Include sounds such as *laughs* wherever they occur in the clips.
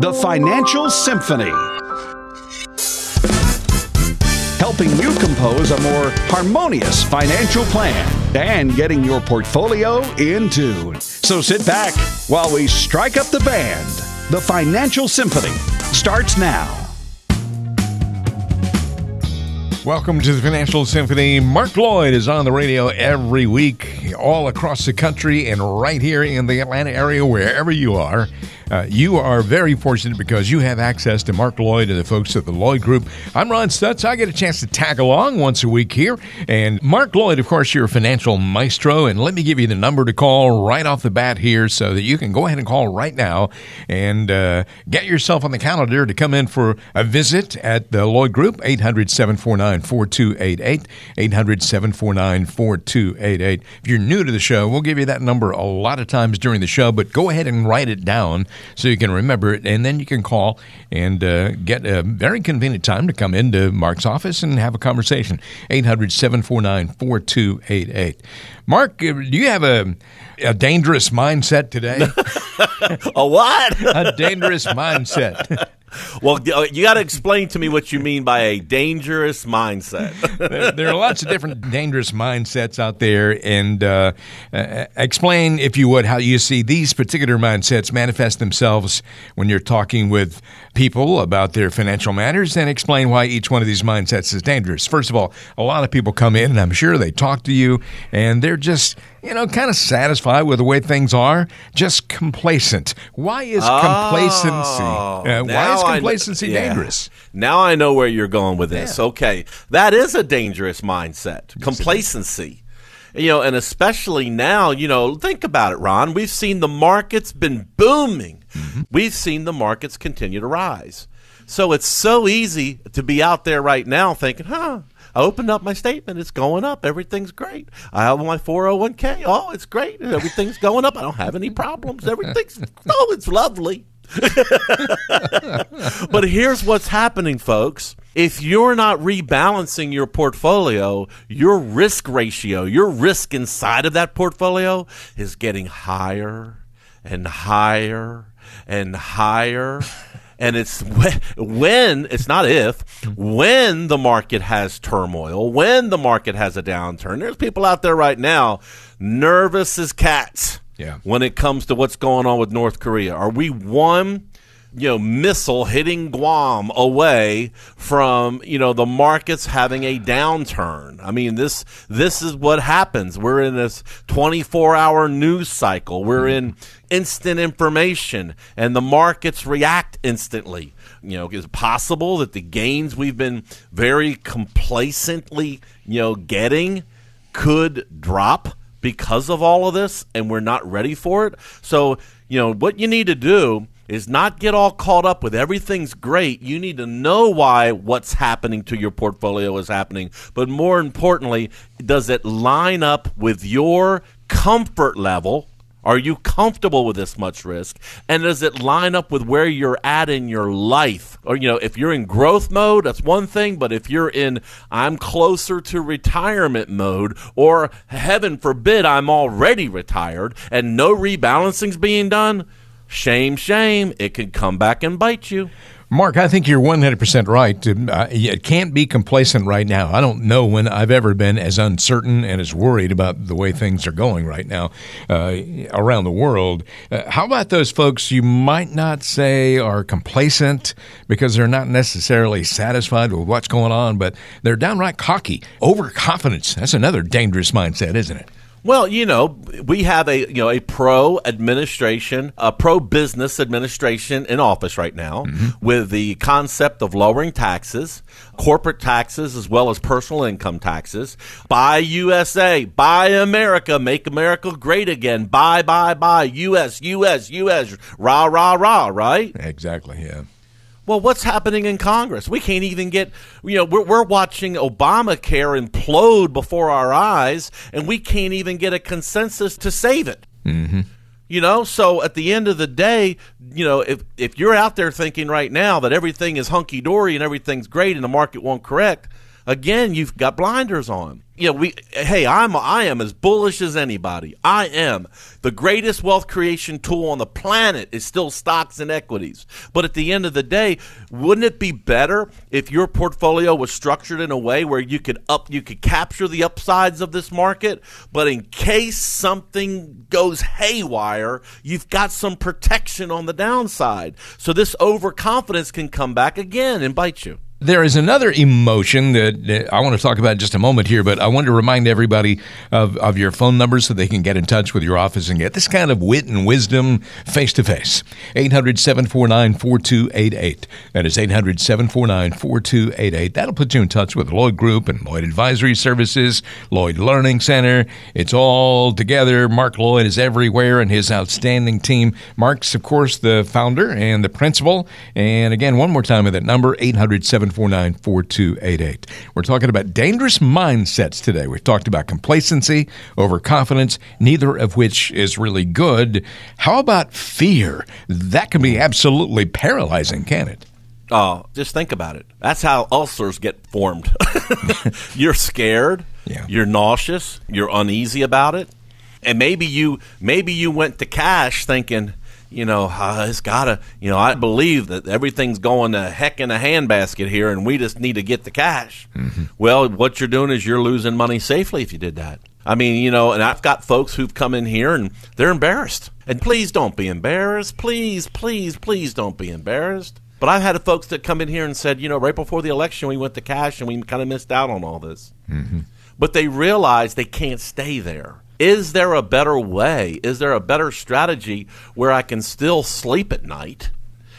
The Financial Symphony. Helping you compose a more harmonious financial plan and getting your portfolio in tune. So sit back while we strike up the band. The Financial Symphony starts now. Welcome to the Financial Symphony. Mark Lloyd is on the radio every week, all across the country and right here in the Atlanta area, wherever you are. Uh, you are very fortunate because you have access to Mark Lloyd and the folks at the Lloyd Group. I'm Ron Stutz. I get a chance to tag along once a week here. And Mark Lloyd, of course, you're a financial maestro. And let me give you the number to call right off the bat here so that you can go ahead and call right now and uh, get yourself on the calendar to come in for a visit at the Lloyd Group, 800 749 4288. 800 749 4288. If you're new to the show, we'll give you that number a lot of times during the show, but go ahead and write it down so you can remember it, and then you can call and uh, get a very convenient time to come into Mark's office and have a conversation. 800 749 4288. Mark, uh, do you have a, a dangerous mindset today? *laughs* a what? *laughs* a dangerous mindset. Well, uh, you got to explain to me what you mean by a dangerous mindset. *laughs* there, there, are lots of different dangerous mindsets out there, and uh, uh, explain, if you would, how you see these particular mindsets manifest themselves when you're talking with people about their financial matters, and explain why each one of these mindsets is dangerous. First of all, a lot of people come in, and I'm sure they talk to you, and they're just you know, kind of satisfied with the way things are, just complacent. Why is oh, complacency? Uh, why is complacency yeah. dangerous? Now I know where you're going with this. Yeah. Okay, that is a dangerous mindset. Complacency. You know, and especially now, you know, think about it, Ron. We've seen the markets been booming. Mm-hmm. We've seen the markets continue to rise. So it's so easy to be out there right now thinking, huh, I opened up my statement. It's going up. Everything's great. I have my 401k. Oh, it's great. Everything's going up. I don't have any problems. Everything's, *laughs* oh, it's lovely. *laughs* but here's what's happening, folks. If you're not rebalancing your portfolio, your risk ratio, your risk inside of that portfolio is getting higher and higher and higher. *laughs* And it's when, it's not if when the market has turmoil when the market has a downturn. There's people out there right now nervous as cats yeah. when it comes to what's going on with north korea are we one you know missile hitting Guam away from you know the markets having a downturn. I mean this this is what happens. We're in this 24-hour news cycle. We're in instant information and the markets react instantly. You know, is it possible that the gains we've been very complacently, you know, getting could drop because of all of this and we're not ready for it? So, you know, what you need to do is not get all caught up with everything's great. You need to know why what's happening to your portfolio is happening. But more importantly, does it line up with your comfort level? Are you comfortable with this much risk? And does it line up with where you're at in your life? Or, you know, if you're in growth mode, that's one thing. But if you're in, I'm closer to retirement mode, or heaven forbid, I'm already retired and no rebalancing's being done, Shame, shame. It could come back and bite you. Mark, I think you're 100% right. Uh, it can't be complacent right now. I don't know when I've ever been as uncertain and as worried about the way things are going right now uh, around the world. Uh, how about those folks you might not say are complacent because they're not necessarily satisfied with what's going on, but they're downright cocky? Overconfidence. That's another dangerous mindset, isn't it? Well, you know, we have a you know a pro administration, a pro business administration in office right now mm-hmm. with the concept of lowering taxes, corporate taxes as well as personal income taxes. Buy USA, buy America, make America great again. Buy, buy, buy. US, US, US. Rah, rah, rah. Right? Exactly. Yeah. Well, what's happening in Congress? We can't even get, you know, we're, we're watching Obamacare implode before our eyes, and we can't even get a consensus to save it. Mm-hmm. You know, so at the end of the day, you know, if, if you're out there thinking right now that everything is hunky dory and everything's great and the market won't correct, again, you've got blinders on. You know, we hey, I'm I am as bullish as anybody. I am. The greatest wealth creation tool on the planet is still stocks and equities. But at the end of the day, wouldn't it be better if your portfolio was structured in a way where you could up you could capture the upsides of this market, but in case something goes haywire, you've got some protection on the downside. So this overconfidence can come back again and bite you. There is another emotion that I want to talk about in just a moment here, but I want to remind everybody of, of your phone numbers so they can get in touch with your office and get this kind of wit and wisdom face to face. 800 749 4288. That is 800 749 4288. That'll put you in touch with Lloyd Group and Lloyd Advisory Services, Lloyd Learning Center. It's all together. Mark Lloyd is everywhere and his outstanding team. Mark's, of course, the founder and the principal. And again, one more time with that number 800 749 749 4288. We're talking about dangerous mindsets today. We've talked about complacency, overconfidence, neither of which is really good. How about fear? That can be absolutely paralyzing, can it? Oh, just think about it. That's how ulcers get formed. *laughs* you're scared. Yeah. You're nauseous. You're uneasy about it. And maybe you maybe you went to cash thinking, you know, uh, *laughs* it's got to, you know, I believe that everything's going to heck in a handbasket here and we just need to get the cash. Mm-hmm. Well, what you're doing is you're losing money safely if you did that. I mean, you know, and I've got folks who've come in here and they're embarrassed. And please don't be embarrassed. Please, please, please don't be embarrassed. But I've had folks that come in here and said, you know, right before the election, we went to cash and we kind of missed out on all this. Mm-hmm. But they realize they can't stay there. Is there a better way? Is there a better strategy where I can still sleep at night?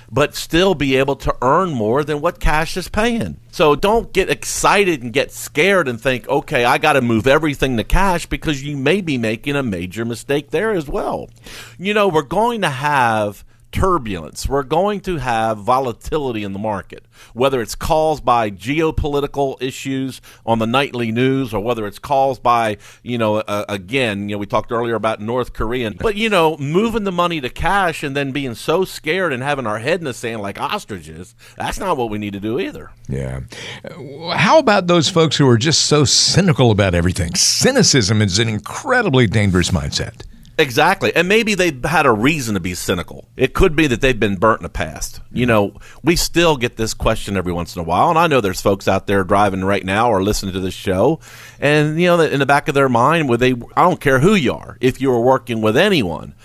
but still be able to earn more than what cash is paying. So don't get excited and get scared and think, okay, I got to move everything to cash because you may be making a major mistake there as well. You know, we're going to have turbulence. We're going to have volatility in the market, whether it's caused by geopolitical issues on the nightly news or whether it's caused by, you know, uh, again, you know, we talked earlier about North Korean, but, you know, moving the money to cash and then being so scared and having our head in the sand like ostriches, that's not what we need to do either. Yeah. How about those folks who are just so cynical about everything? Cynicism is an incredibly dangerous mindset. Exactly. And maybe they've had a reason to be cynical. It could be that they've been burnt in the past. You know, we still get this question every once in a while. And I know there's folks out there driving right now or listening to this show. And, you know, in the back of their mind, where they, I don't care who you are, if you are working with anyone,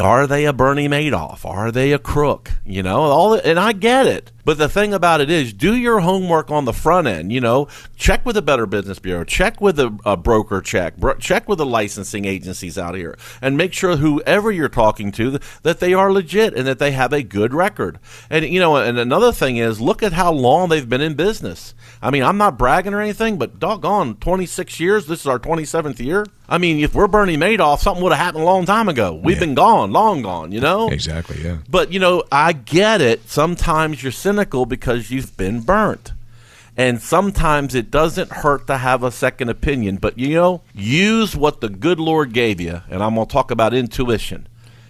are they a Bernie Madoff? Are they a crook? You know, all and I get it. But the thing about it is, do your homework on the front end. You know, check with the Better Business Bureau, check with a, a uh, broker, check, bro, check with the licensing agencies out here, and make sure whoever you're talking to that they are legit and that they have a good record. And you know, and another thing is, look at how long they've been in business. I mean, I'm not bragging or anything, but doggone, 26 years. This is our 27th year. I mean, if we're Bernie Madoff, something would have happened a long time ago. We've yeah. been gone, long gone, you know? Exactly, yeah. But, you know, I get it. Sometimes you're cynical because you've been burnt. And sometimes it doesn't hurt to have a second opinion. But, you know, use what the good Lord gave you. And I'm going to talk about intuition,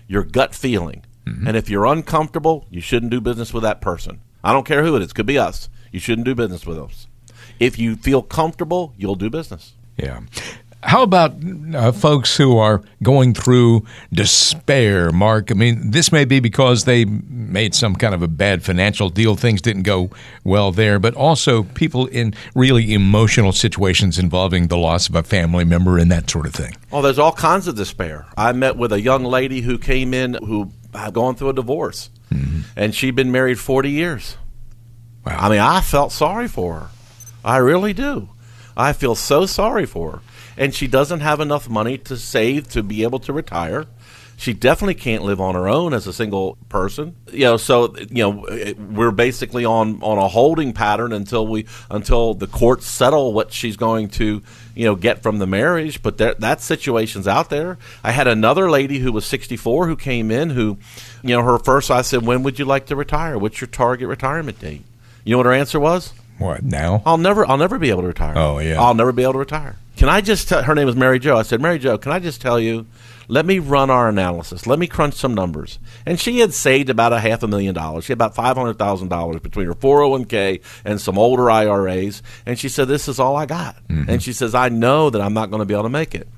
your gut feeling. Mm-hmm. And if you're uncomfortable, you shouldn't do business with that person. I don't care who it is. Could be us. You shouldn't do business with us. If you feel comfortable, you'll do business. Yeah. How about uh, folks who are going through despair, Mark? I mean, this may be because they made some kind of a bad financial deal, things didn't go well there, but also people in really emotional situations involving the loss of a family member and that sort of thing. Oh, there's all kinds of despair. I met with a young lady who came in who had gone through a divorce, mm-hmm. and she'd been married 40 years. Wow. I mean, I felt sorry for her. I really do. I feel so sorry for her. And she doesn't have enough money to save to be able to retire. She definitely can't live on her own as a single person. You know, so you know we're basically on on a holding pattern until we until the courts settle what she's going to you know get from the marriage. But there, that situation's out there. I had another lady who was 64 who came in who, you know, her first I said, "When would you like to retire? What's your target retirement date?" You know what her answer was? What now? I'll never, I'll never be able to retire. Oh yeah, I'll never be able to retire. Can I just tell her name was Mary Jo? I said, Mary Jo, can I just tell you? Let me run our analysis. Let me crunch some numbers. And she had saved about a half a million dollars. She had about five hundred thousand dollars between her four hundred one k and some older IRAs. And she said, "This is all I got." Mm-hmm. And she says, "I know that I'm not going to be able to make it."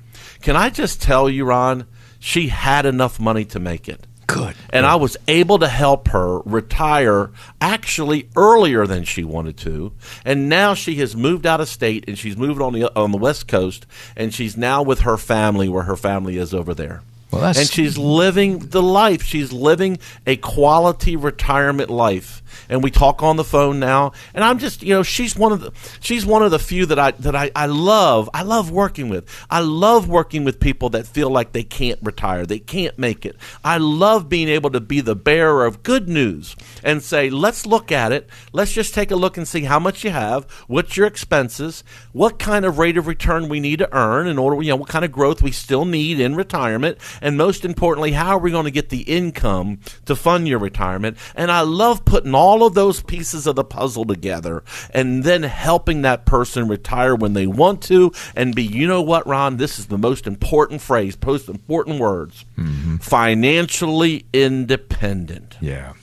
Can I just tell you, Ron? She had enough money to make it. Good. And I was able to help her retire actually earlier than she wanted to. And now she has moved out of state and she's moved on the on the West Coast and she's now with her family where her family is over there. Well, and she's living the life. She's living a quality retirement life and we talk on the phone now. And I'm just, you know, she's one of the she's one of the few that I that I, I love. I love working with. I love working with people that feel like they can't retire, they can't make it. I love being able to be the bearer of good news and say, let's look at it. Let's just take a look and see how much you have, what's your expenses, what kind of rate of return we need to earn in order, you know, what kind of growth we still need in retirement, and most importantly, how are we going to get the income to fund your retirement? And I love putting all of those pieces of the puzzle together and then helping that person retire when they want to and be, you know what, Ron, this is the most important phrase, most important words mm-hmm. financially independent. Yeah.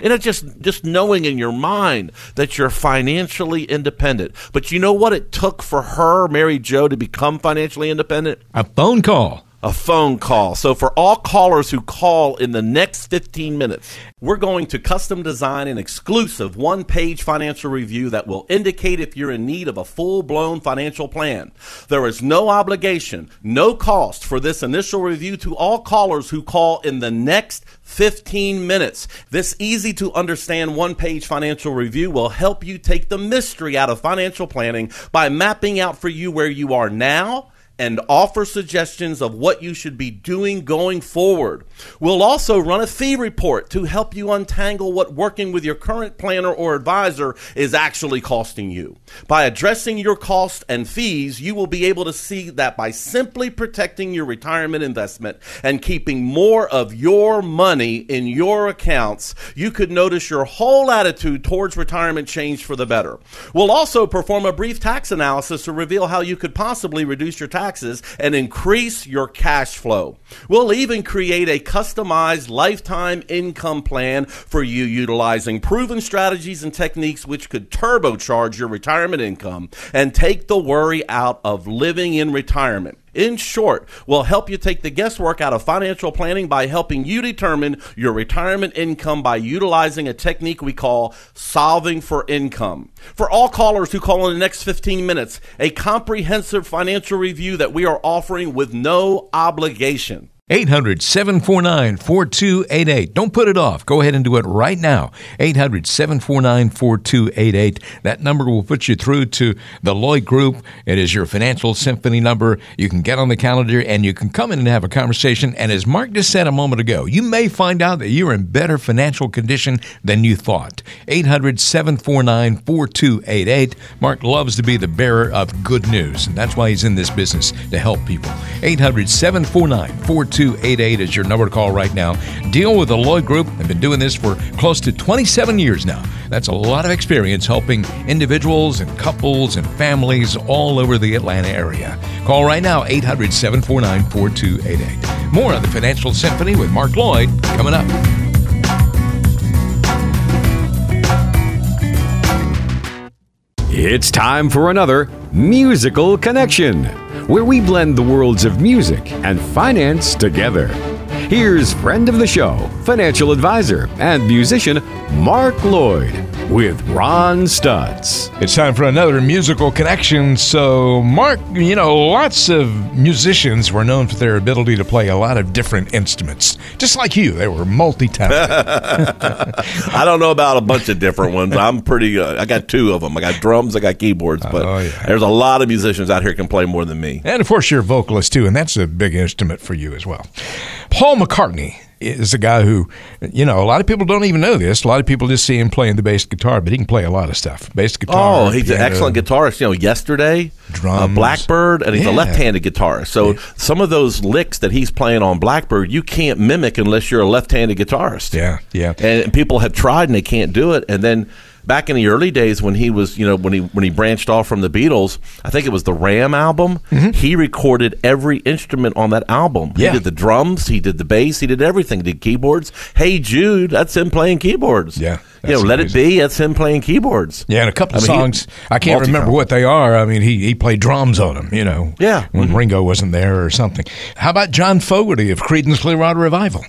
And it's just just knowing in your mind that you're financially independent. But you know what it took for her, Mary Jo, to become financially independent? A phone call a phone call. So, for all callers who call in the next 15 minutes, we're going to custom design an exclusive one page financial review that will indicate if you're in need of a full blown financial plan. There is no obligation, no cost for this initial review to all callers who call in the next 15 minutes. This easy to understand one page financial review will help you take the mystery out of financial planning by mapping out for you where you are now and offer suggestions of what you should be doing going forward. We'll also run a fee report to help you untangle what working with your current planner or advisor is actually costing you. By addressing your costs and fees, you will be able to see that by simply protecting your retirement investment and keeping more of your money in your accounts, you could notice your whole attitude towards retirement change for the better. We'll also perform a brief tax analysis to reveal how you could possibly reduce your tax taxes and increase your cash flow. We'll even create a customized lifetime income plan for you utilizing proven strategies and techniques which could turbocharge your retirement income and take the worry out of living in retirement. In short, will help you take the guesswork out of financial planning by helping you determine your retirement income by utilizing a technique we call solving for income. For all callers who call in the next 15 minutes, a comprehensive financial review that we are offering with no obligation. 800 749 4288. Don't put it off. Go ahead and do it right now. 800 749 4288. That number will put you through to the Lloyd Group. It is your financial symphony number. You can get on the calendar and you can come in and have a conversation. And as Mark just said a moment ago, you may find out that you're in better financial condition than you thought. 800 749 4288. Mark loves to be the bearer of good news, and that's why he's in this business to help people. 800 749 4288. 4288 is your number to call right now. Deal with the Lloyd Group. They've been doing this for close to 27 years now. That's a lot of experience helping individuals and couples and families all over the Atlanta area. Call right now, 800 749 4288. More on the Financial Symphony with Mark Lloyd coming up. It's time for another Musical Connection where we blend the worlds of music and finance together. Here's friend of the show, financial advisor, and musician Mark Lloyd with Ron Stutz. It's time for another musical connection. So, Mark, you know, lots of musicians were known for their ability to play a lot of different instruments. Just like you, they were multi talented. *laughs* I don't know about a bunch of different ones. I'm pretty good. I got two of them. I got drums, I got keyboards, oh, but oh, yeah. there's a lot of musicians out here can play more than me. And of course, you're a vocalist too, and that's a big instrument for you as well. Paul McCartney is a guy who, you know, a lot of people don't even know this. A lot of people just see him playing the bass guitar, but he can play a lot of stuff. Bass guitar. Oh, he's piano, an excellent guitarist. You know, yesterday, drums, uh, Blackbird, and he's yeah. a left-handed guitarist. So yeah. some of those licks that he's playing on Blackbird, you can't mimic unless you're a left-handed guitarist. Yeah, yeah. And people have tried and they can't do it. And then back in the early days when he was, you know, when he when he branched off from the Beatles, I think it was the Ram album. Mm-hmm. He recorded every instrument on that album. Yeah. He did the drums, he did the bass, he did everything. He did keyboards. Hey Jude, that's him playing keyboards. Yeah, you know, Let It. Be, that's him playing keyboards. Yeah, and a couple of I mean, he- songs. I can't remember what they are. I mean, he, he played drums on them, you know. Yeah. When mm-hmm. Ringo wasn't there or something. How about John Fogerty of Creedence Clearwater Revival?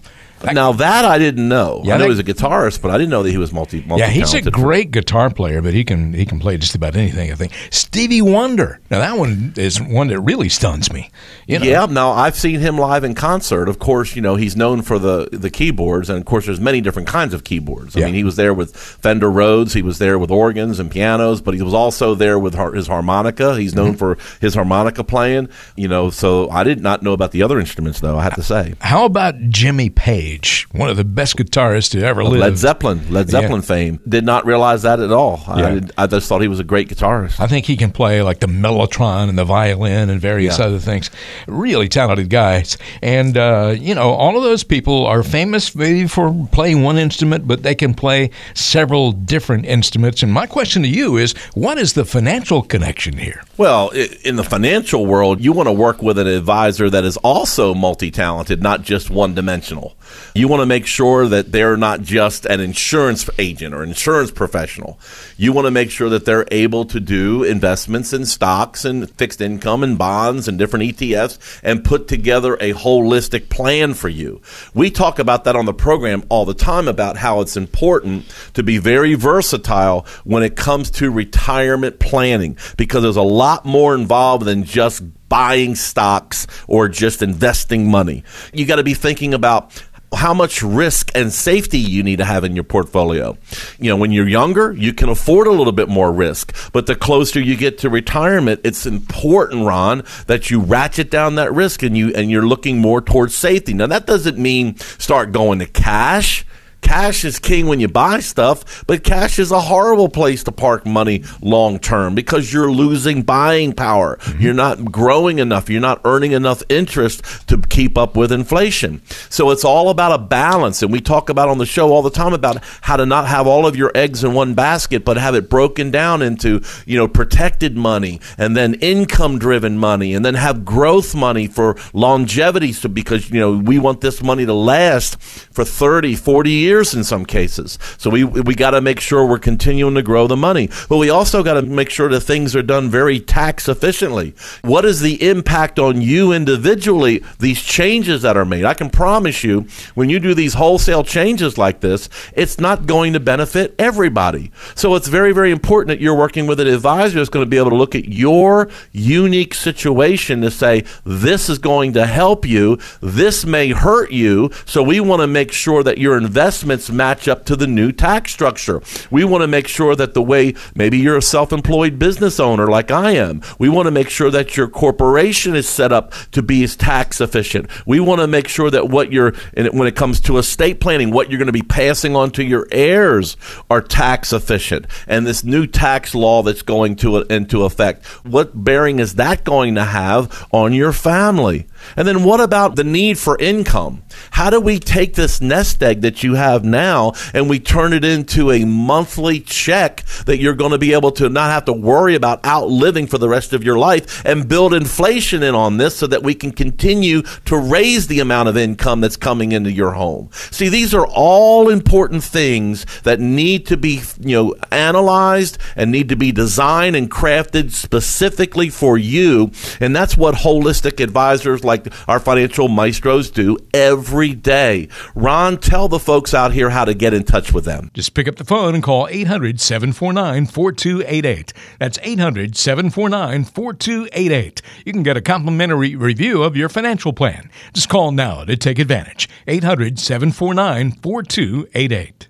Now that I didn't know. Yeah, I know that- he was a guitarist, but I didn't know that he was multi. Yeah, he's a great guitar player, but he can he can play just about anything. I think Stevie Wonder. Now that one is one that really stuns me. You know, Yeah, now I've seen him live in concert. Of course, you know he's known for the the keyboards, and of course, there's many different kinds of keyboards. I Yeah. mean, he was there with Fender Rhodes, he was there with organs and pianos, but he was also there with har- his harmonica. He's known Mm-hmm. for his harmonica playing. You know, so I did not know about the other instruments, though. I have to say, How about Jimmy Page, one of the best guitarists to ever live? Led Zeppelin, Led Yeah. Zeppelin fame. Did not realize that at all. Yeah. I, did, I just thought he was a great guitarist. I think he can play like the mellotron and the violin and various Yeah. other things. Really talented guys. And, uh, you know, all of those people are famous maybe for playing one instrument, but they can play several different instruments. And my question to you is what is the financial connection here? Well, in the financial world, you want to work with an advisor that is also multi talented, not just one dimensional. You want to make sure that they're not just an insurance agent or insurance professional. You want to make sure that they're able to do investments in stocks and fixed income and bonds and different ETFs and put together a holistic plan for you. We talk about that on the program all the time about how it's important to be very versatile when it comes to retirement planning because there's a lot more involved than just buying stocks or just investing money. You got to be thinking about how much risk and safety you need to have in your portfolio. You know, when you're younger, you can afford a little bit more risk, but the closer you get to retirement, it's important, Ron, that you ratchet down that risk and you and you're looking more towards safety. Now that doesn't mean start going to cash. Cash is king when you buy stuff, but cash is a horrible place to park money long term because you're losing buying power. Mm-hmm. You're not growing enough. You're not earning enough interest to keep up with inflation. So it's all about a balance. And we talk about on the show all the time about how to not have all of your eggs in one basket, but have it broken down into, you know, protected money and then income driven money and then have growth money for longevity. So because, you know, we want this money to last for 30, 40 years in some cases. So we we got to make sure we're continuing to grow the money. But we also got to make sure that things are done very tax efficiently. What is the impact on you individually these changes that are made? I can promise you when you do these wholesale changes like this, it's not going to benefit everybody. So it's very very important that you're working with an advisor that's going to be able to look at your unique situation to say this is going to help you, this may hurt you. So we want to make sure that your match up to the new tax structure. We want to make sure that the way maybe you're a self-employed business owner like I am, we want to make sure that your corporation is set up to be as tax efficient. We want to make sure that what you're when it comes to estate planning, what you're going to be passing on to your heirs are tax efficient. And this new tax law that's going to into effect, what bearing is that going to have on your family? And then what about the need for income? How do we take this nest egg that you have now and we turn it into a monthly check that you're going to be able to not have to worry about outliving for the rest of your life and build inflation in on this so that we can continue to raise the amount of income that's coming into your home. See, these are all important things that need to be, you know, analyzed and need to be designed and crafted specifically for you. And that's what holistic advisors like our financial maestros do every day. Ron, tell the folks out here how to get in touch with them. Just pick up the phone and call 800 749 4288. That's 800 749 4288. You can get a complimentary review of your financial plan. Just call now to take advantage. 800 749 4288.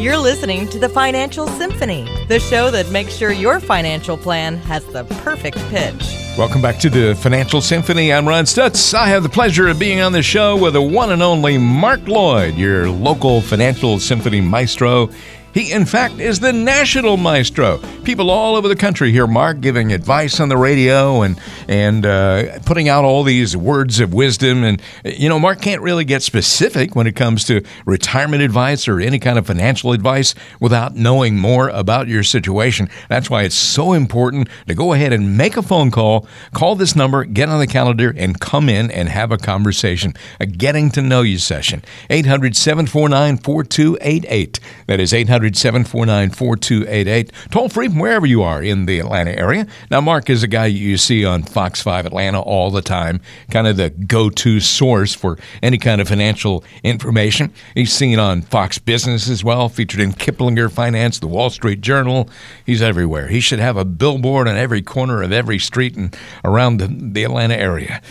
You're listening to the Financial Symphony, the show that makes sure your financial plan has the perfect pitch. Welcome back to the Financial Symphony. I'm Ron Stutz. I have the pleasure of being on the show with the one and only Mark Lloyd, your local Financial Symphony maestro. He, in fact, is the national maestro. People all over the country hear Mark giving advice on the radio and and uh, putting out all these words of wisdom. And you know, Mark can't really get specific when it comes to retirement advice or any kind of financial advice without knowing more about your situation. That's why it's so important to go ahead and make a phone call, call this number, get on the calendar, and come in and have a conversation, a getting to know you session. 800 749 4288. That is 800 800 749 4288. Toll free from wherever you are in the Atlanta area. Now, Mark is a guy you see on Fox 5 Atlanta all the time, kind of the go to source for any kind of financial information. He's seen on Fox Business as well, featured in Kiplinger Finance, the Wall Street Journal. He's everywhere. He should have a billboard on every corner of every street and around the, the Atlanta area.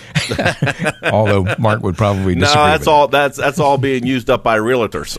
*laughs* Although Mark would probably disagree. No, that's all. That's that's all being used up by realtors.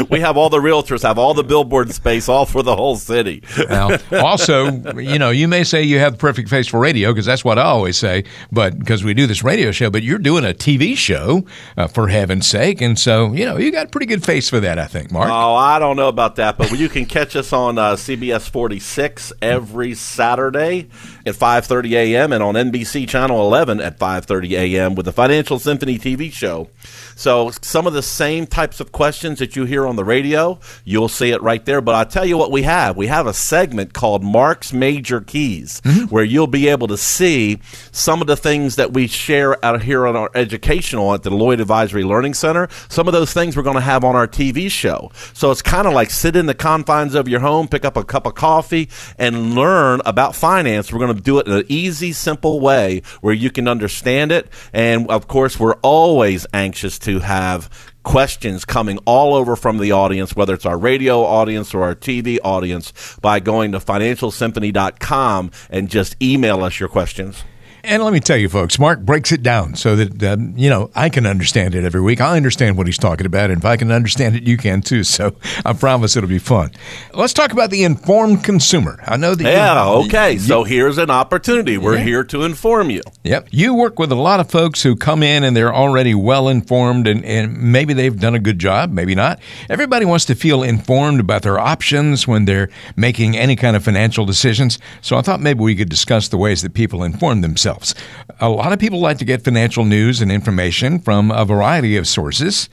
*laughs* we have all the realtors have have all the billboard space, all for the whole city. *laughs* now, also, you know, you may say you have the perfect face for radio because that's what I always say, but because we do this radio show, but you're doing a TV show uh, for heaven's sake, and so you know you got a pretty good face for that, I think, Mark. Oh, I don't know about that, but you can catch us on uh, CBS 46 every Saturday at 5:30 a.m. and on NBC Channel 11 at 5:30 a.m. with the Financial Symphony TV show. So some of the same types of questions that you hear on the radio, you'll see it right there. But I'll tell you what we have. We have a segment called Mark's Major Keys, mm-hmm. where you'll be able to see some of the things that we share out here on our educational at the Lloyd Advisory Learning Center. Some of those things we're going to have on our TV show. So it's kind of like sit in the confines of your home, pick up a cup of coffee, and learn about finance. We're going to do it in an easy, simple way where you can understand it. And of course, we're always anxious to have questions coming all over from the audience, whether it's our radio audience or our TV audience, by going to financialsymphony.com and just email us your questions. And let me tell you, folks, Mark breaks it down so that, uh, you know, I can understand it every week. I understand what he's talking about. And if I can understand it, you can too. *laughs* So I promise it'll be fun. Let's talk about the informed consumer. I know that. Yeah, you, okay. You, so here's an opportunity. We're yeah. here to inform you. Yep. You work with a lot of folks who come in and they're already well informed and, and maybe they've done a good job, maybe not. Everybody wants to feel informed about their options when they're making any kind of financial decisions. So I thought maybe we could discuss the ways that people inform themselves themselves. A lot of people like to get financial news and information from a variety of sources.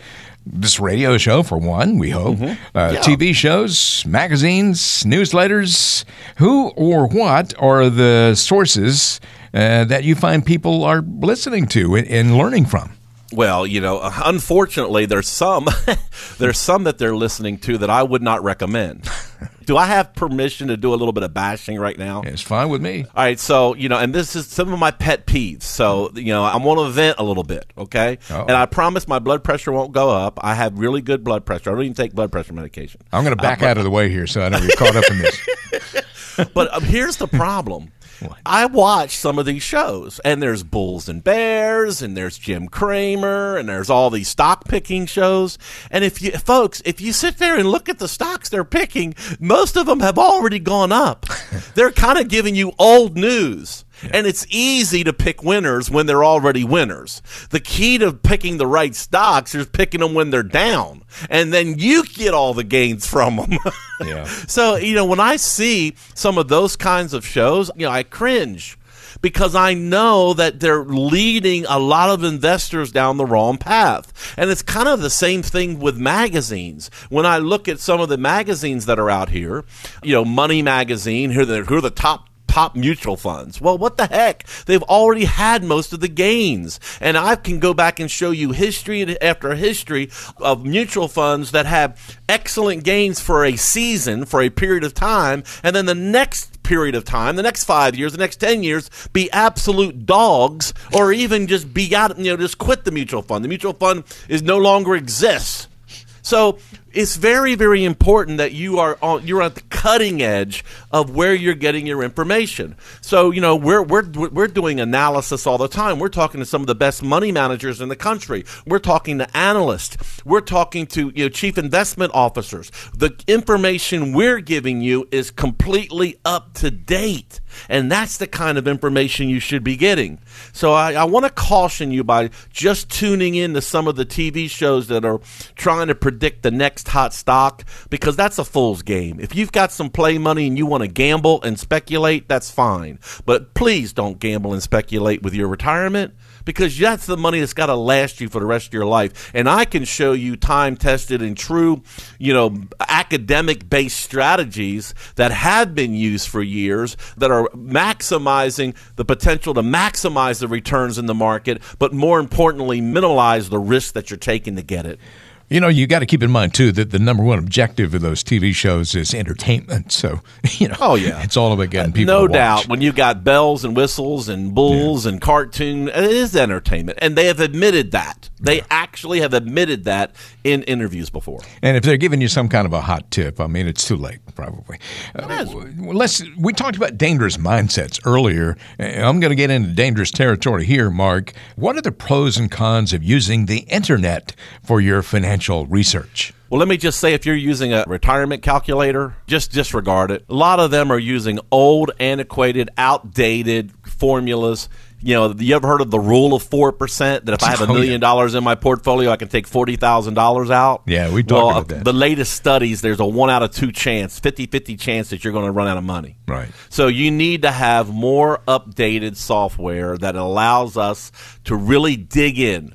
This radio show, for one, we hope. Mm-hmm. Uh, yeah. TV shows, magazines, newsletters. Who or what are the sources uh, that you find people are listening to and learning from? Well, you know, unfortunately, there's some *laughs* there's some that they're listening to that I would not recommend. *laughs* Do I have permission to do a little bit of bashing right now? It's fine with me. All right, so you know, and this is some of my pet peeves. So you know, I'm going to vent a little bit, okay? Uh-oh. And I promise my blood pressure won't go up. I have really good blood pressure. I don't even take blood pressure medication. I'm going to back uh, out of the way here so I don't get caught up in this. *laughs* but um, here's the problem. I watch some of these shows, and there's Bulls and Bears, and there's Jim Cramer, and there's all these stock picking shows. And if you, folks, if you sit there and look at the stocks they're picking, most of them have already gone up. *laughs* they're kind of giving you old news. And it's easy to pick winners when they're already winners. The key to picking the right stocks is picking them when they're down. And then you get all the gains from them. *laughs* yeah. So, you know, when I see some of those kinds of shows, you know, I cringe because I know that they're leading a lot of investors down the wrong path. And it's kind of the same thing with magazines. When I look at some of the magazines that are out here, you know, Money Magazine, who are the, who are the top top mutual funds. Well, what the heck? They've already had most of the gains. And I can go back and show you history after history of mutual funds that have excellent gains for a season, for a period of time, and then the next period of time, the next five years, the next 10 years, be absolute dogs or even just be out, you know, just quit the mutual fund. The mutual fund is no longer exists. So it's very, very important that you are on, you're at the cutting edge of where you're getting your information. So you know we're we're we're doing analysis all the time. We're talking to some of the best money managers in the country. We're talking to analysts. We're talking to you know chief investment officers. The information we're giving you is completely up to date. And that's the kind of information you should be getting. So I, I want to caution you by just tuning in to some of the TV shows that are trying to predict the next next hot stock because that's a fool's game. If you've got some play money and you want to gamble and speculate, that's fine. But please don't gamble and speculate with your retirement because that's the money that's got to last you for the rest of your life. And I can show you time tested and true, you know, academic based strategies that have been used for years that are maximizing the potential to maximize the returns in the market, but more importantly, minimize the risk that you're taking to get it. You know, you got to keep in mind too that the number one objective of those TV shows is entertainment. So, *laughs* you know, oh yeah, it's all about getting uh, people. no doubt, when you've got bells and whistles and bulls yeah. and cartoon, it is entertainment, and they have admitted that. They yeah. actually have admitted that in interviews before. And if they're giving you some kind of a hot tip, I mean, it's too late, probably. Uh, let's. We talked about dangerous mindsets earlier. I'm going to get into dangerous territory here, Mark. What are the pros and cons of using the internet for your financial research? Well, let me just say if you're using a retirement calculator, just disregard it. A lot of them are using old, antiquated, outdated formulas you know, you ever heard of the rule of four percent? That if I have a *laughs* oh, million dollars in my portfolio, I can take forty thousand dollars out. Yeah, we talked well, about that. The latest studies, there's a one out of two chance, 50-50 chance that you're going to run out of money. Right. So you need to have more updated software that allows us to really dig in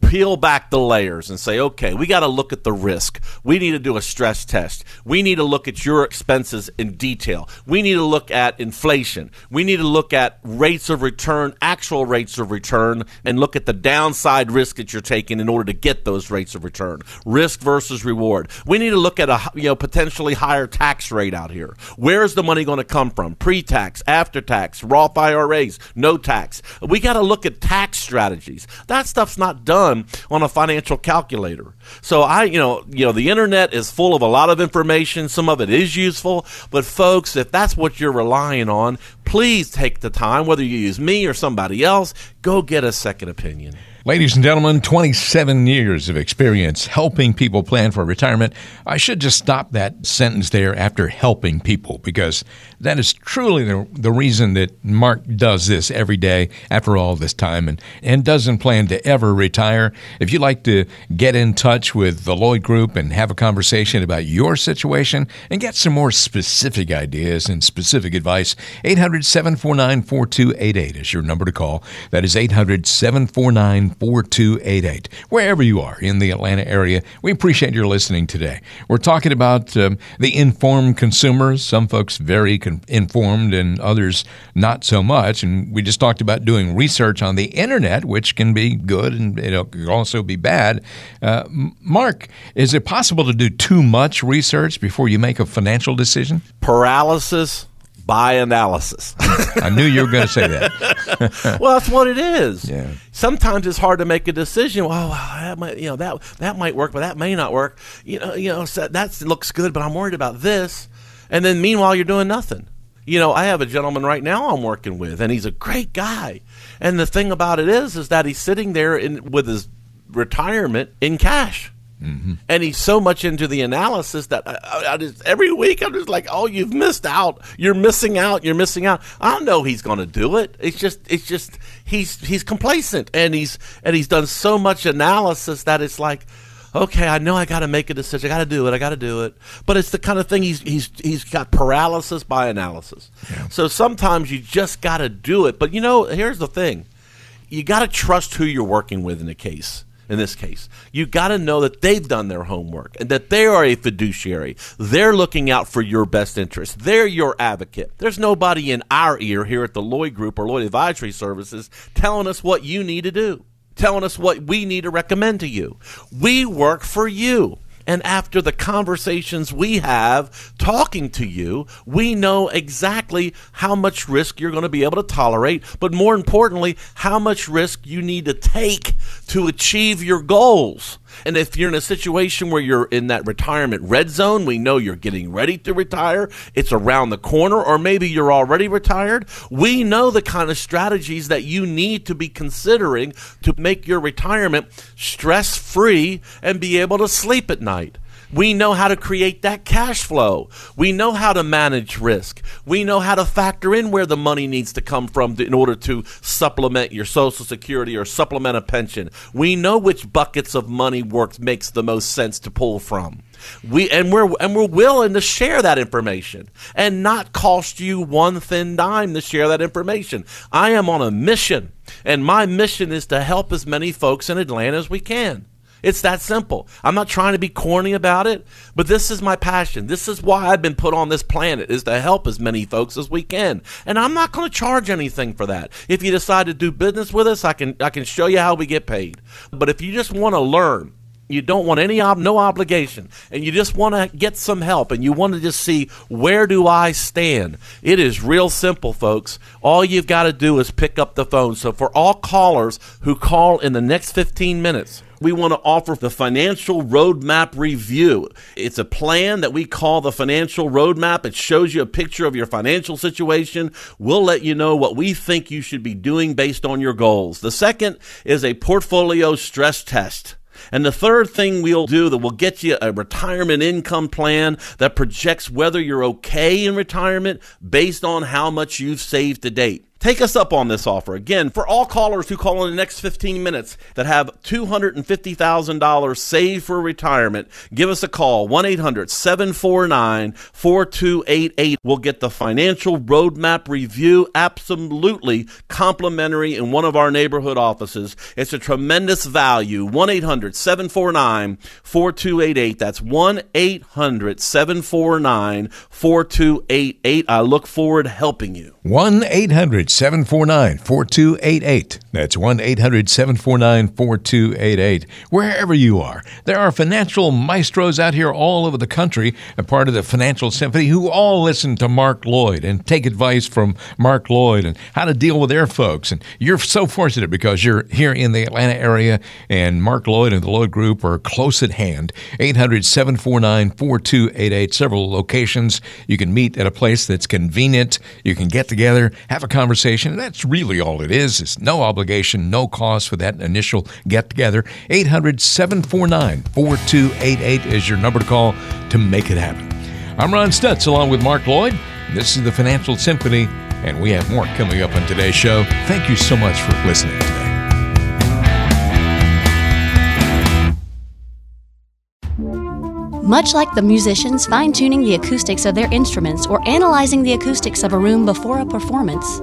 peel back the layers and say, okay, we got to look at the risk. We need to do a stress test. We need to look at your expenses in detail. We need to look at inflation. We need to look at rates of return, actual rates of return, and look at the downside risk that you're taking in order to get those rates of return. Risk versus reward. We need to look at a you know potentially higher tax rate out here. Where is the money going to come from? Pre-tax, after tax, Roth IRAs, no tax. We got to look at tax strategies. That stuff's not done on a financial calculator. So I, you know, you know, the internet is full of a lot of information. Some of it is useful, but folks, if that's what you're relying on, please take the time, whether you use me or somebody else, go get a second opinion. Ladies and gentlemen, 27 years of experience helping people plan for retirement. I should just stop that sentence there after helping people because that is truly the, the reason that Mark does this every day after all this time and, and doesn't plan to ever retire. If you'd like to get in touch with the Lloyd Group and have a conversation about your situation and get some more specific ideas and specific advice, 800 749 4288 is your number to call. That is 800 749 4288. Wherever you are in the Atlanta area, we appreciate your listening today. We're talking about um, the informed consumers, some folks very con- informed and others not so much. And we just talked about doing research on the internet, which can be good and it can also be bad. Uh, Mark, is it possible to do too much research before you make a financial decision? Paralysis by analysis. *laughs* I knew you were going to say that. *laughs* well, that's what it is. Yeah. Sometimes it's hard to make a decision. Well, that might, you know, that that might work, but that may not work. You know, you know, so that looks good, but I'm worried about this. And then meanwhile, you're doing nothing. You know, I have a gentleman right now I'm working with, and he's a great guy. And the thing about it is, is that he's sitting there in, with his retirement in cash. Mm-hmm. And he's so much into the analysis that I, I just, every week I'm just like, "Oh, you've missed out. You're missing out. You're missing out." I know he's going to do it. It's just, it's just he's he's complacent, and he's and he's done so much analysis that it's like, okay, I know I got to make a decision. I got to do it. I got to do it. But it's the kind of thing he's he's he's got paralysis by analysis. Yeah. So sometimes you just got to do it. But you know, here's the thing: you got to trust who you're working with in a case in this case. You got to know that they've done their homework and that they are a fiduciary. They're looking out for your best interest. They're your advocate. There's nobody in our ear here at the Lloyd Group or Lloyd Advisory Services telling us what you need to do, telling us what we need to recommend to you. We work for you. And after the conversations we have talking to you, we know exactly how much risk you're going to be able to tolerate, but more importantly, how much risk you need to take to achieve your goals. And if you're in a situation where you're in that retirement red zone, we know you're getting ready to retire, it's around the corner, or maybe you're already retired, we know the kind of strategies that you need to be considering to make your retirement stress free and be able to sleep at night. We know how to create that cash flow. We know how to manage risk. We know how to factor in where the money needs to come from in order to supplement your social security or supplement a pension. We know which buckets of money works makes the most sense to pull from. We and we're and we're willing to share that information and not cost you one thin dime to share that information. I am on a mission, and my mission is to help as many folks in Atlanta as we can. It's that simple. I'm not trying to be corny about it, but this is my passion. This is why I've been put on this planet is to help as many folks as we can. And I'm not going to charge anything for that. If you decide to do business with us, I can I can show you how we get paid. But if you just want to learn you don't want any ob- no obligation and you just want to get some help and you want to just see where do i stand it is real simple folks all you've got to do is pick up the phone so for all callers who call in the next 15 minutes we want to offer the financial roadmap review. It's a plan that we call the financial roadmap. It shows you a picture of your financial situation. We'll let you know what we think you should be doing based on your goals. The second is a portfolio stress test. And the third thing we'll do that will get you a retirement income plan that projects whether you're okay in retirement based on how much you've saved to date. Take us up on this offer. Again, for all callers who call in the next 15 minutes that have $250,000 saved for retirement, give us a call 1 800 749 4288. We'll get the financial roadmap review absolutely complimentary in one of our neighborhood offices. It's a tremendous value. 1 800 749 4288. That's 1 800 749 4288. I look forward to helping you. 1 800 749 4288. That's 1 800 749 4288. Wherever you are, there are financial maestros out here all over the country, a part of the Financial Symphony, who all listen to Mark Lloyd and take advice from Mark Lloyd and how to deal with their folks. And you're so fortunate because you're here in the Atlanta area, and Mark Lloyd and the Lloyd Group are close at hand. 800 749 4288. Several locations. You can meet at a place that's convenient. You can get together, have a conversation conversation. And that's really all it is. It's no obligation, no cost for that initial get together. 800 749 4288 is your number to call to make it happen. I'm Ron Stutz along with Mark Lloyd. This is the Financial Symphony, and we have more coming up on today's show. Thank you so much for listening today. Much like the musicians fine tuning the acoustics of their instruments or analyzing the acoustics of a room before a performance,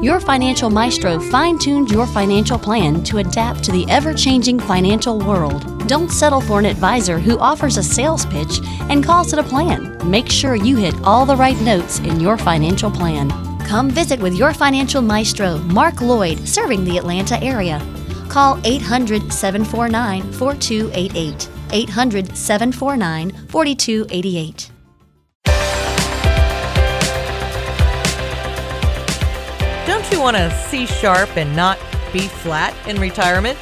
your financial maestro fine tuned your financial plan to adapt to the ever changing financial world. Don't settle for an advisor who offers a sales pitch and calls it a plan. Make sure you hit all the right notes in your financial plan. Come visit with your financial maestro, Mark Lloyd, serving the Atlanta area. Call 800 749 4288. 800 749 4288. You want to see sharp and not be flat in retirement?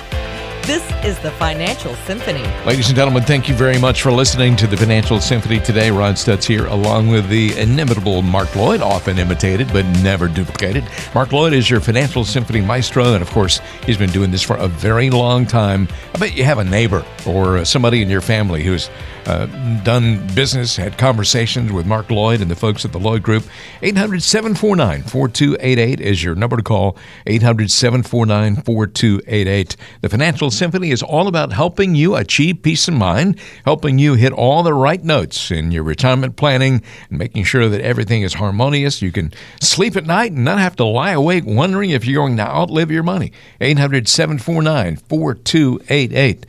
This is the Financial Symphony. Ladies and gentlemen, thank you very much for listening to the Financial Symphony today. Ron Stutz here, along with the inimitable Mark Lloyd, often imitated but never duplicated. Mark Lloyd is your Financial Symphony maestro, and of course, he's been doing this for a very long time. I bet you have a neighbor or somebody in your family who's uh, done business, had conversations with Mark Lloyd and the folks at the Lloyd Group. 800 749 4288 is your number to call. 800 749 4288. The Financial Symphony is all about helping you achieve peace of mind, helping you hit all the right notes in your retirement planning, and making sure that everything is harmonious. You can sleep at night and not have to lie awake wondering if you're going to outlive your money. 800 749 4288.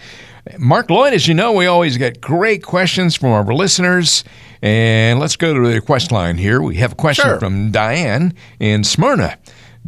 Mark Lloyd, as you know, we always get great questions from our listeners. And let's go to the quest line here. We have a question Sure. from Diane in Smyrna.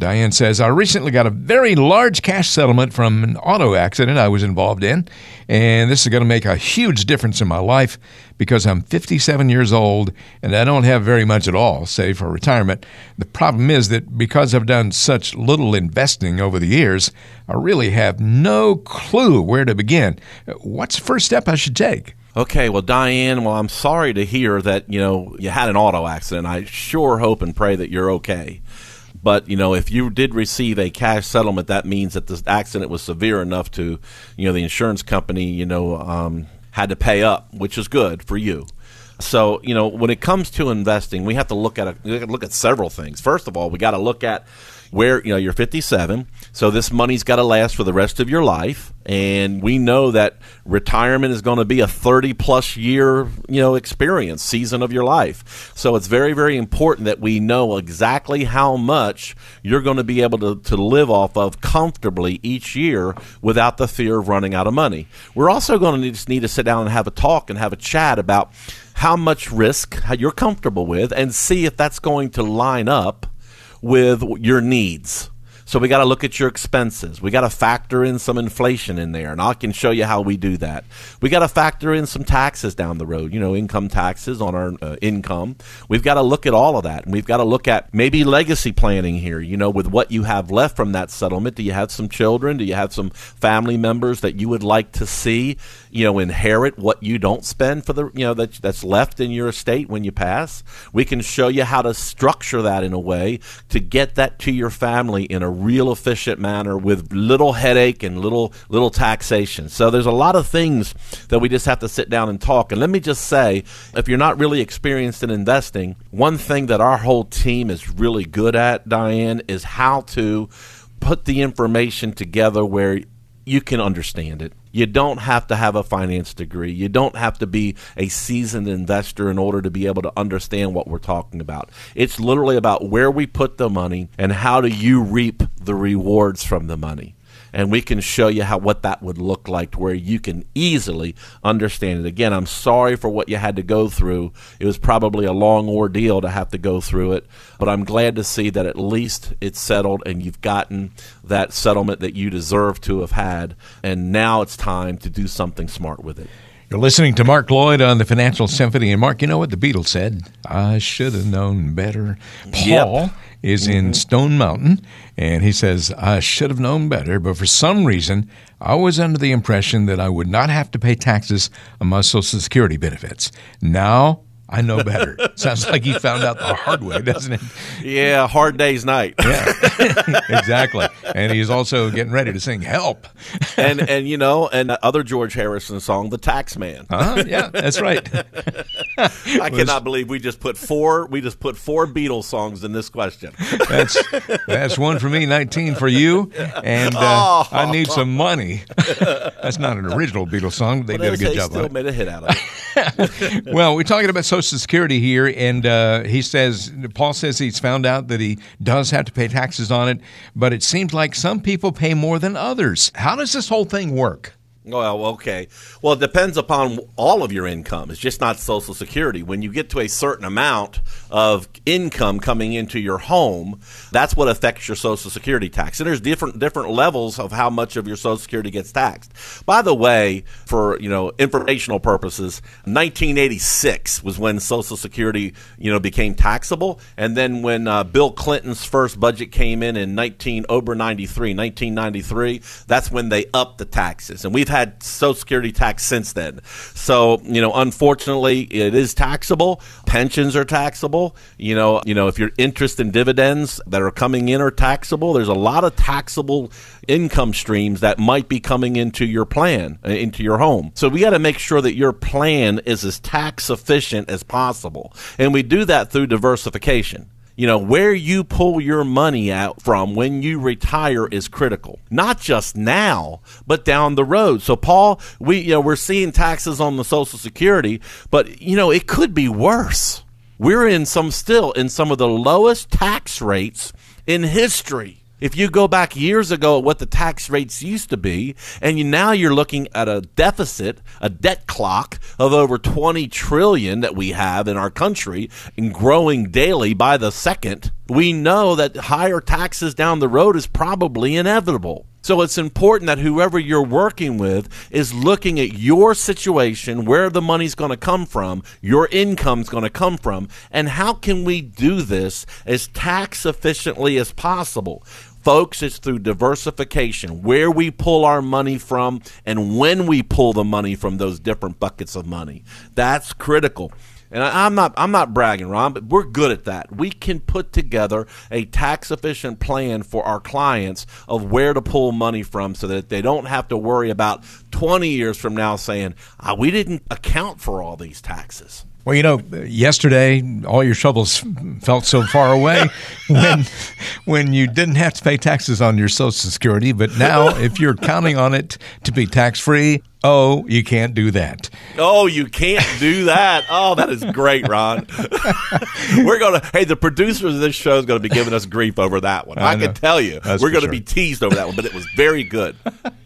Diane says, I recently got a very large cash settlement from an auto accident I was involved in, and this is going to make a huge difference in my life because I'm 57 years old and I don't have very much at all, save for retirement. The problem is that because I've done such little investing over the years, I really have no clue where to begin. What's the first step I should take? Okay, well, Diane, well, I'm sorry to hear that you know you had an auto accident. I sure hope and pray that you're okay. But you know, if you did receive a cash settlement, that means that the accident was severe enough to, you know, the insurance company, you know, um, had to pay up, which is good for you. So, you know, when it comes to investing, we have to look at a, look at several things. First of all, we got to look at where you know you're 57 so this money's got to last for the rest of your life and we know that retirement is going to be a 30 plus year you know experience season of your life. So it's very very important that we know exactly how much you're going to be able to, to live off of comfortably each year without the fear of running out of money. We're also going to just need to sit down and have a talk and have a chat about how much risk you're comfortable with and see if that's going to line up with your needs. So we got to look at your expenses. We got to factor in some inflation in there, and I can show you how we do that. We got to factor in some taxes down the road, you know, income taxes on our uh, income. We've got to look at all of that, and we've got to look at maybe legacy planning here, you know, with what you have left from that settlement. Do you have some children? Do you have some family members that you would like to see, you know, inherit what you don't spend for the, you know, that, that's left in your estate when you pass? We can show you how to structure that in a way to get that to your family in a real efficient manner with little headache and little little taxation. So there's a lot of things that we just have to sit down and talk. And let me just say, if you're not really experienced in investing, one thing that our whole team is really good at, Diane, is how to put the information together where you can understand it. You don't have to have a finance degree. You don't have to be a seasoned investor in order to be able to understand what we're talking about. It's literally about where we put the money and how do you reap the rewards from the money and we can show you how what that would look like to where you can easily understand it. Again, I'm sorry for what you had to go through. It was probably a long ordeal to have to go through it, but I'm glad to see that at least it's settled and you've gotten that settlement that you deserve to have had, and now it's time to do something smart with it. You're listening to Mark Lloyd on the Financial Symphony. And Mark, you know what the Beatles said? I should have known better. Paul Yep. is in mm-hmm. Stone Mountain, and he says, I should have known better, but for some reason, I was under the impression that I would not have to pay taxes on my Social Security benefits. Now I know better. Sounds like he found out the hard way, doesn't it? Yeah, hard day's night. Yeah, *laughs* exactly. And he's also getting ready to sing Help. and and you know, and the other George Harrison song, "The Taxman." Uh-huh, yeah, that's right. *laughs* I cannot believe we just put four. We just put four Beatles songs in this question. That's that's one for me, nineteen for you, and uh, I need some money. that's not an original Beatles song. They But did a good job still on made a hit out of it. it. *laughs* Well, we're talking about Social Security here, and uh, he says Paul says he's found out that he does have to pay taxes on it, but it seems like some people pay more than others. How does this whole thing work? Well, okay. Well, it depends upon all of your income. It's just not Social Security. When you get to a certain amount of income coming into your home, that's what affects your Social Security tax. And there's different different levels of how much of your Social Security gets taxed. By the way, for you know informational purposes, 1986 was when Social Security you know became taxable, and then when uh, Bill Clinton's first budget came in in 19 over 93, 1993, that's when they upped the taxes, and we've had Social Security tax since then. So you know, unfortunately, it is taxable. Pensions are taxable. You know, you know if your interest and dividends that are coming in are taxable. There's a lot of taxable income streams that might be coming into your plan, uh, into your home. So we got to make sure that your plan is as tax efficient as possible, and we do that through diversification. You know, where you pull your money out from when you retire is critical. Not just now, but down the road. So Paul, we you know, we're seeing taxes on the social security, but you know, it could be worse. We're in some still in some of the lowest tax rates in history. If you go back years ago at what the tax rates used to be, and you, now you're looking at a deficit, a debt clock of over 20 trillion that we have in our country and growing daily by the second, we know that higher taxes down the road is probably inevitable. So it's important that whoever you're working with is looking at your situation, where the money's going to come from, your income's going to come from, and how can we do this as tax efficiently as possible. Folks, it's through diversification, where we pull our money from and when we pull the money from those different buckets of money. That's critical. And I, I'm not I'm not bragging, Ron, but we're good at that. We can put together a tax efficient plan for our clients of where to pull money from, so that they don't have to worry about 20 years from now saying ah, we didn't account for all these taxes. Well, you know, yesterday all your troubles felt so far away *laughs* when when you didn't have to pay taxes on your Social Security, but now if you're counting on it to be tax free, oh, you can't do that. Oh, you can't do that. Oh, that is great, Ron. *laughs* we're gonna. Hey, the producers of this show is going to be giving us grief over that one. I, I can tell you, That's we're going to sure. be teased over that one. But it was very good.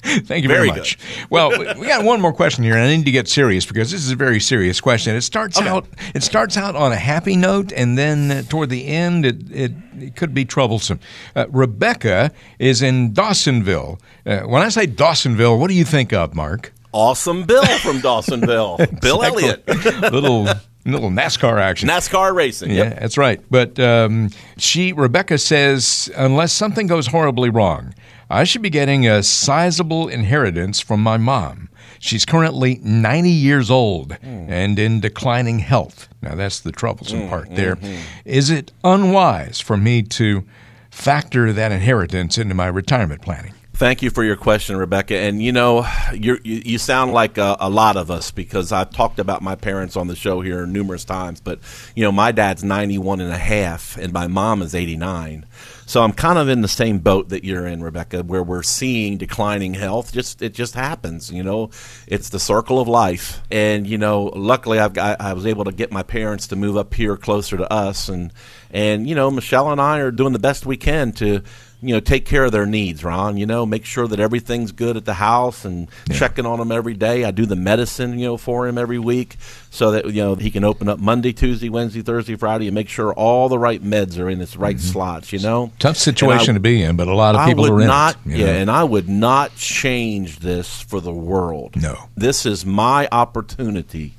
*laughs* Thank you very, Very much. Well, we- got one more question here, and I need to get serious because this is a very serious question. It starts out it starts out on a happy note, and then uh, toward the end, it it, it could be troublesome. Uh, Rebecca is in Dawsonville. Uh, when I say Dawsonville, what do you think of, Mark? Awesome Bill from Dawsonville, *laughs* Bill Elliott, *laughs* little little NASCAR action. NASCAR racing. Yeah, that's right. But um, she, Rebecca says, unless something goes horribly wrong, I should be getting a sizable inheritance from my mom. She's currently 90 years old and in declining health. Now, that's the troublesome mm, part there. Mm-hmm. Is it unwise for me to factor that inheritance into my retirement planning? Thank you for your question, Rebecca. And you know, you're, you you sound like a, a lot of us because I've talked about my parents on the show here numerous times. But you know, my dad's 91 and a half, and my mom is 89. So I'm kind of in the same boat that you're in, Rebecca, where we're seeing declining health. Just it just happens, you know. It's the circle of life, and you know, luckily I've got, I was able to get my parents to move up here closer to us, and and you know, Michelle and I are doing the best we can to you know, take care of their needs, Ron. You know, make sure that everything's good at the house and checking on them every day. I do the medicine, you know, for him every week so that, you know, he can open up Monday, Tuesday, Wednesday, Thursday, Friday and make sure all the right meds are in its right mm-hmm. slots, you know? Tough situation to be in, but a lot of I people are in not, it. yeah, know? and I would not change this for the world. No. This is my opportunity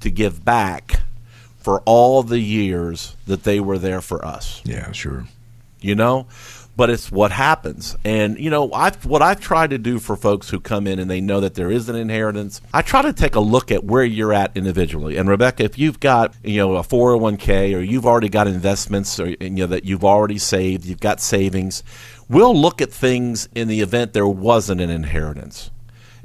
to give back for all the years that they were there for us yeah, sure. you know but it's what happens. And you know i what i've tried to do for folks who come in and they know that there is an inheritance i try to take a look at where you're at individually. And rebecca if you've got you know a 401k or you've already got investments or you know that you've already saved you've got savings we'll look at things in the event there wasn't an inheritance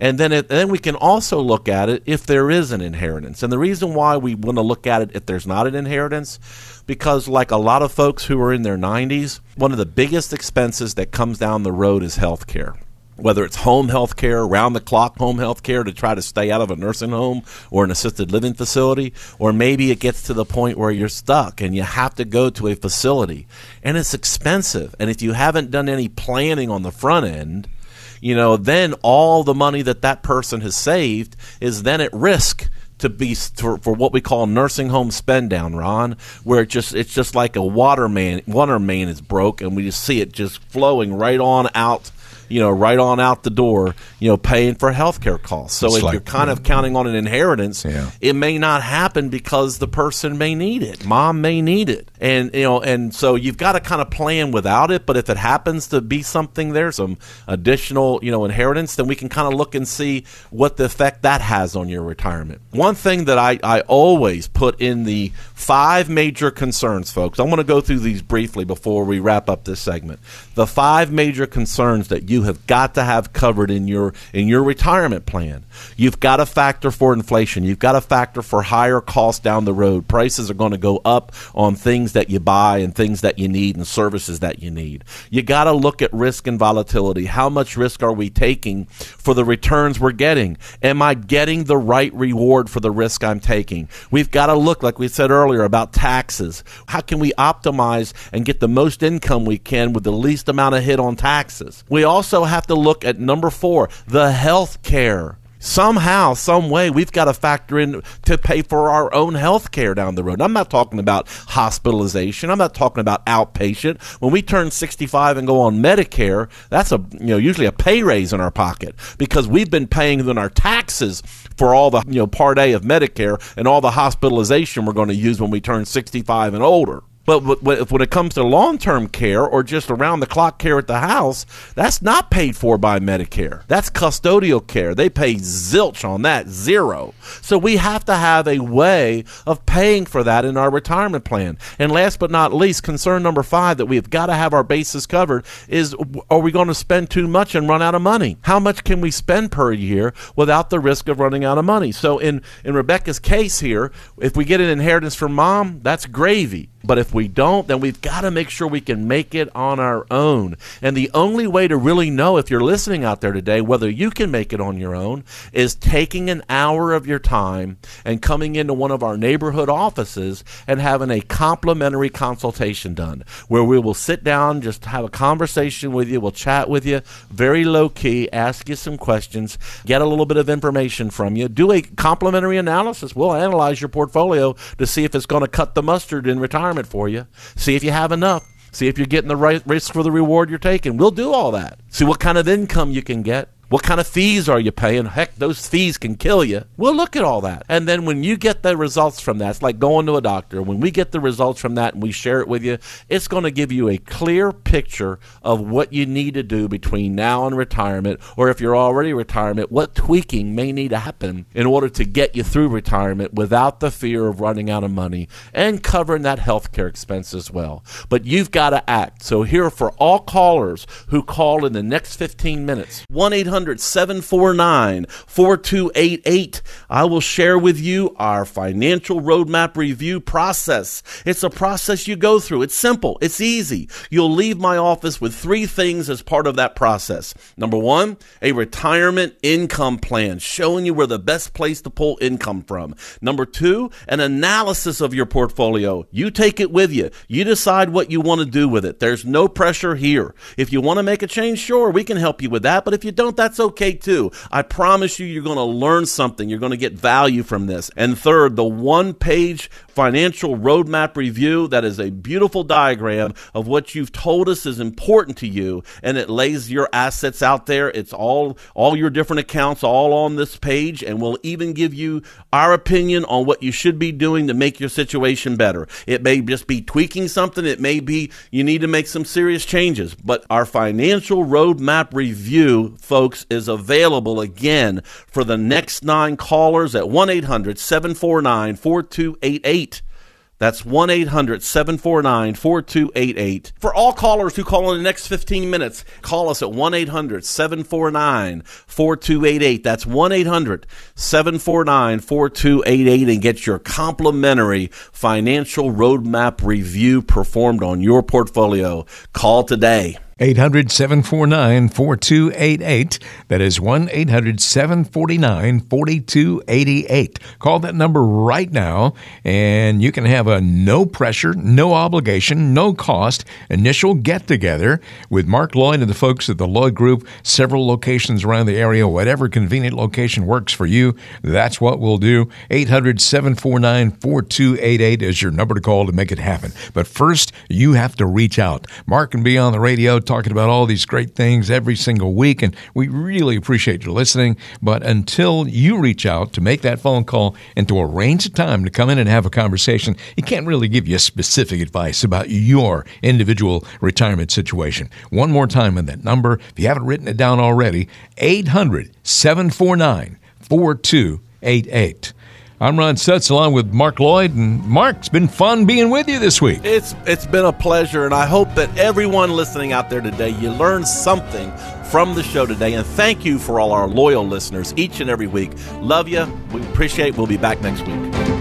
and then, it, then we can also look at it if there is an inheritance. And the reason why we want to look at it if there's not an inheritance, because like a lot of folks who are in their 90s, one of the biggest expenses that comes down the road is health care. Whether it's home health care, round the clock home health care to try to stay out of a nursing home or an assisted living facility, or maybe it gets to the point where you're stuck and you have to go to a facility and it's expensive. And if you haven't done any planning on the front end, you know, then all the money that that person has saved is then at risk to be for, for what we call nursing home spend down, Ron, where it just it's just like a water main water main is broke and we just see it just flowing right on out you know, right on out the door, you know, paying for healthcare costs. So It's if like- you're kind of counting on an inheritance, Yeah. it may not happen because the person may need it. Mom may need it. And you know, and so you've got to kind of plan without it, but if it happens to be something there, some additional, you know, inheritance, then we can kind of look and see what the effect that has on your retirement. One thing that I, I always put in the five major concerns, folks. I'm going to go through these briefly before we wrap up this segment. The five major concerns that you have got to have covered in your in your retirement plan. You've got to factor for inflation. You've got to factor for higher costs down the road. Prices are going to go up on things that you buy and things that you need and services that you need. You got to look at risk and volatility. How much risk are we taking for the returns we're getting? Am I getting the right reward for the risk I'm taking? We've got to look, like we said earlier, about taxes. How can we optimize and get the most income we can with the least amount of hit on taxes? We also have to look at number four, the health care somehow, some way, we've got to factor in to pay for our own health care down the road. I'm not talking about hospitalization. I'm not talking about outpatient. When we turn 65 and go on Medicare, that's a you know usually a pay raise in our pocket because we've been paying in our taxes for all the you know Part A of Medicare and all the hospitalization we're going to use when we turn 65 and older. But when it comes to long term care or just around the clock care at the house, that's not paid for by Medicare. That's custodial care. They pay zilch on that, zero. So we have to have a way of paying for that in our retirement plan. And last but not least, concern number five that we've got to have our bases covered is are we going to spend too much and run out of money? How much can we spend per year without the risk of running out of money? So in, in Rebecca's case here, if we get an inheritance from mom, that's gravy. But if we don't, then we've got to make sure we can make it on our own. And the only way to really know if you're listening out there today whether you can make it on your own is taking an hour of your time and coming into one of our neighborhood offices and having a complimentary consultation done where we will sit down, just have a conversation with you, we'll chat with you, very low key, ask you some questions, get a little bit of information from you, do a complimentary analysis. We'll analyze your portfolio to see if it's going to cut the mustard in retirement for you. See if you have enough. See if you're getting the right risk for the reward you're taking. We'll do all that. See what kind of income you can get. What kind of fees are you paying? Heck, those fees can kill you. We'll look at all that. And then when you get the results from that, it's like going to a doctor. When we get the results from that and we share it with you, it's going to give you a clear picture of what you need to do between now and retirement, or if you're already retirement, what tweaking may need to happen in order to get you through retirement without the fear of running out of money and covering that health care expense as well. But you've got to act. So here for all callers who call in the next 15 minutes, 1 800 800 749 4288. I will share with you our financial roadmap review process. It's a process you go through. It's simple, it's easy. You'll leave my office with three things as part of that process. Number one, a retirement income plan showing you where the best place to pull income from. Number two, an analysis of your portfolio. You take it with you. You decide what you want to do with it. There's no pressure here. If you want to make a change, sure, we can help you with that. But if you don't, that's that's okay too. I promise you, you're going to learn something. You're going to get value from this. And third, the one page financial roadmap review that is a beautiful diagram of what you've told us is important to you. And it lays your assets out there. It's all, all your different accounts all on this page. And we'll even give you our opinion on what you should be doing to make your situation better. It may just be tweaking something. It may be you need to make some serious changes. But our financial roadmap review, folks, is available again for the next nine callers at 1 800 749 4288. That's 1 800 749 4288. For all callers who call in the next 15 minutes, call us at 1 800 749 4288. That's 1 800 749 4288 and get your complimentary financial roadmap review performed on your portfolio. Call today. 800 749 4288. That is 1 800 749 4288. Call that number right now, and you can have a no pressure, no obligation, no cost initial get together with Mark Lloyd and the folks at the Lloyd Group, several locations around the area. Whatever convenient location works for you, that's what we'll do. 800 749 4288 is your number to call to make it happen. But first, you have to reach out. Mark can be on the radio talking about all these great things every single week, and we really appreciate you listening. But until you reach out to make that phone call and to arrange a time to come in and have a conversation, he can't really give you specific advice about your individual retirement situation. One more time on that number, if you haven't written it down already, 800 749 4288. I'm Ron Stutz along with Mark Lloyd. And Mark, it's been fun being with you this week. It's it's been a pleasure, and I hope that everyone listening out there today, you learned something from the show today. And thank you for all our loyal listeners each and every week. Love you. We appreciate. We'll be back next week.